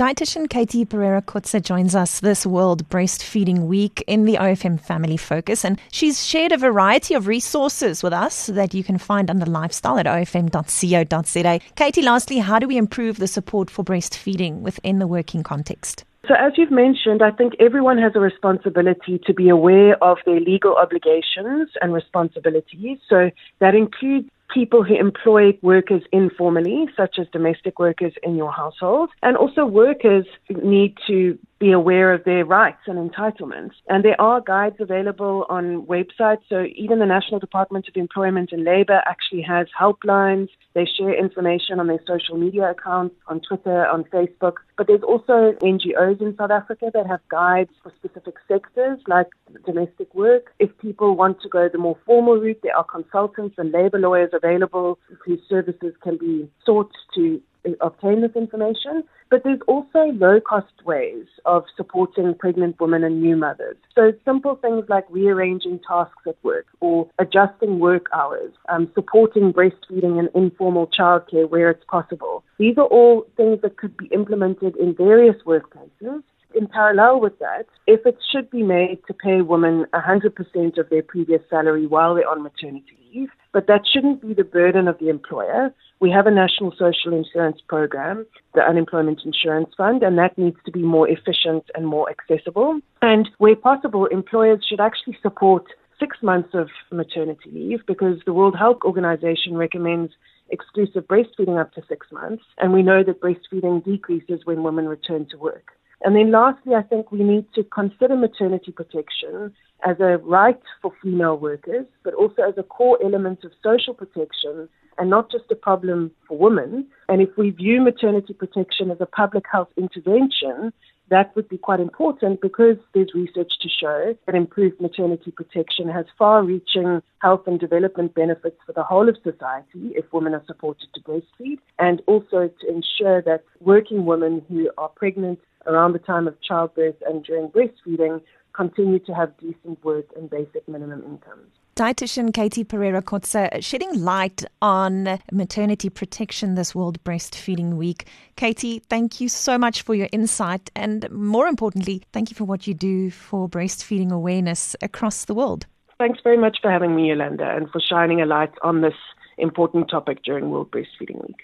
Dietitian Katie Pereira Kotze joins us this World Breastfeeding Week in the OFM Family Focus, and she's shared a variety of resources with us that you can find under lifestyle at ofm.co.za. Katie, lastly, how do we improve the support for breastfeeding within the working context? So, as you've mentioned, I think everyone has a responsibility to be aware of their legal obligations and responsibilities. So, that includes people who employ workers informally, such as domestic workers in your household, and also workers need to be aware of their rights and entitlements. And there are guides available on websites. So even the National Department of Employment and Labor actually has helplines. They share information on their social media accounts, on Twitter, on Facebook. But there's also NGOs in South Africa that have guides for specific sectors like domestic work. If people want to go the more formal route, there are consultants and labor lawyers available whose services can be sought to obtain this information. But there's also low cost ways of supporting pregnant women and new mothers. So simple things like rearranging tasks at work or adjusting work hours, um, supporting breastfeeding and informal childcare where it's possible. These are all things that could be implemented in various workplaces in parallel with that, efforts should be made to pay women 100% of their previous salary while they're on maternity leave, but that shouldn't be the burden of the employer. We have a national social insurance program, the Unemployment Insurance Fund, and that needs to be more efficient and more accessible. And where possible, employers should actually support six months of maternity leave because the World Health Organization recommends exclusive breastfeeding up to six months, and we know that breastfeeding decreases when women return to work. And then lastly, I think we need to consider maternity protection as a right for female workers, but also as a core element of social protection and not just a problem for women. And if we view maternity protection as a public health intervention, that would be quite important because there's research to show that improved maternity protection has far reaching health and development benefits for the whole of society if women are supported to breastfeed, and also to ensure that working women who are pregnant around the time of childbirth and during breastfeeding continue to have decent work and basic minimum incomes. Dietitian Katie Pereira Kotze shedding light on maternity protection this World Breastfeeding Week. Katie, thank you so much for your insight and more importantly, thank you for what you do for breastfeeding awareness across the world. Thanks very much for having me, Yolanda, and for shining a light on this important topic during World Breastfeeding Week.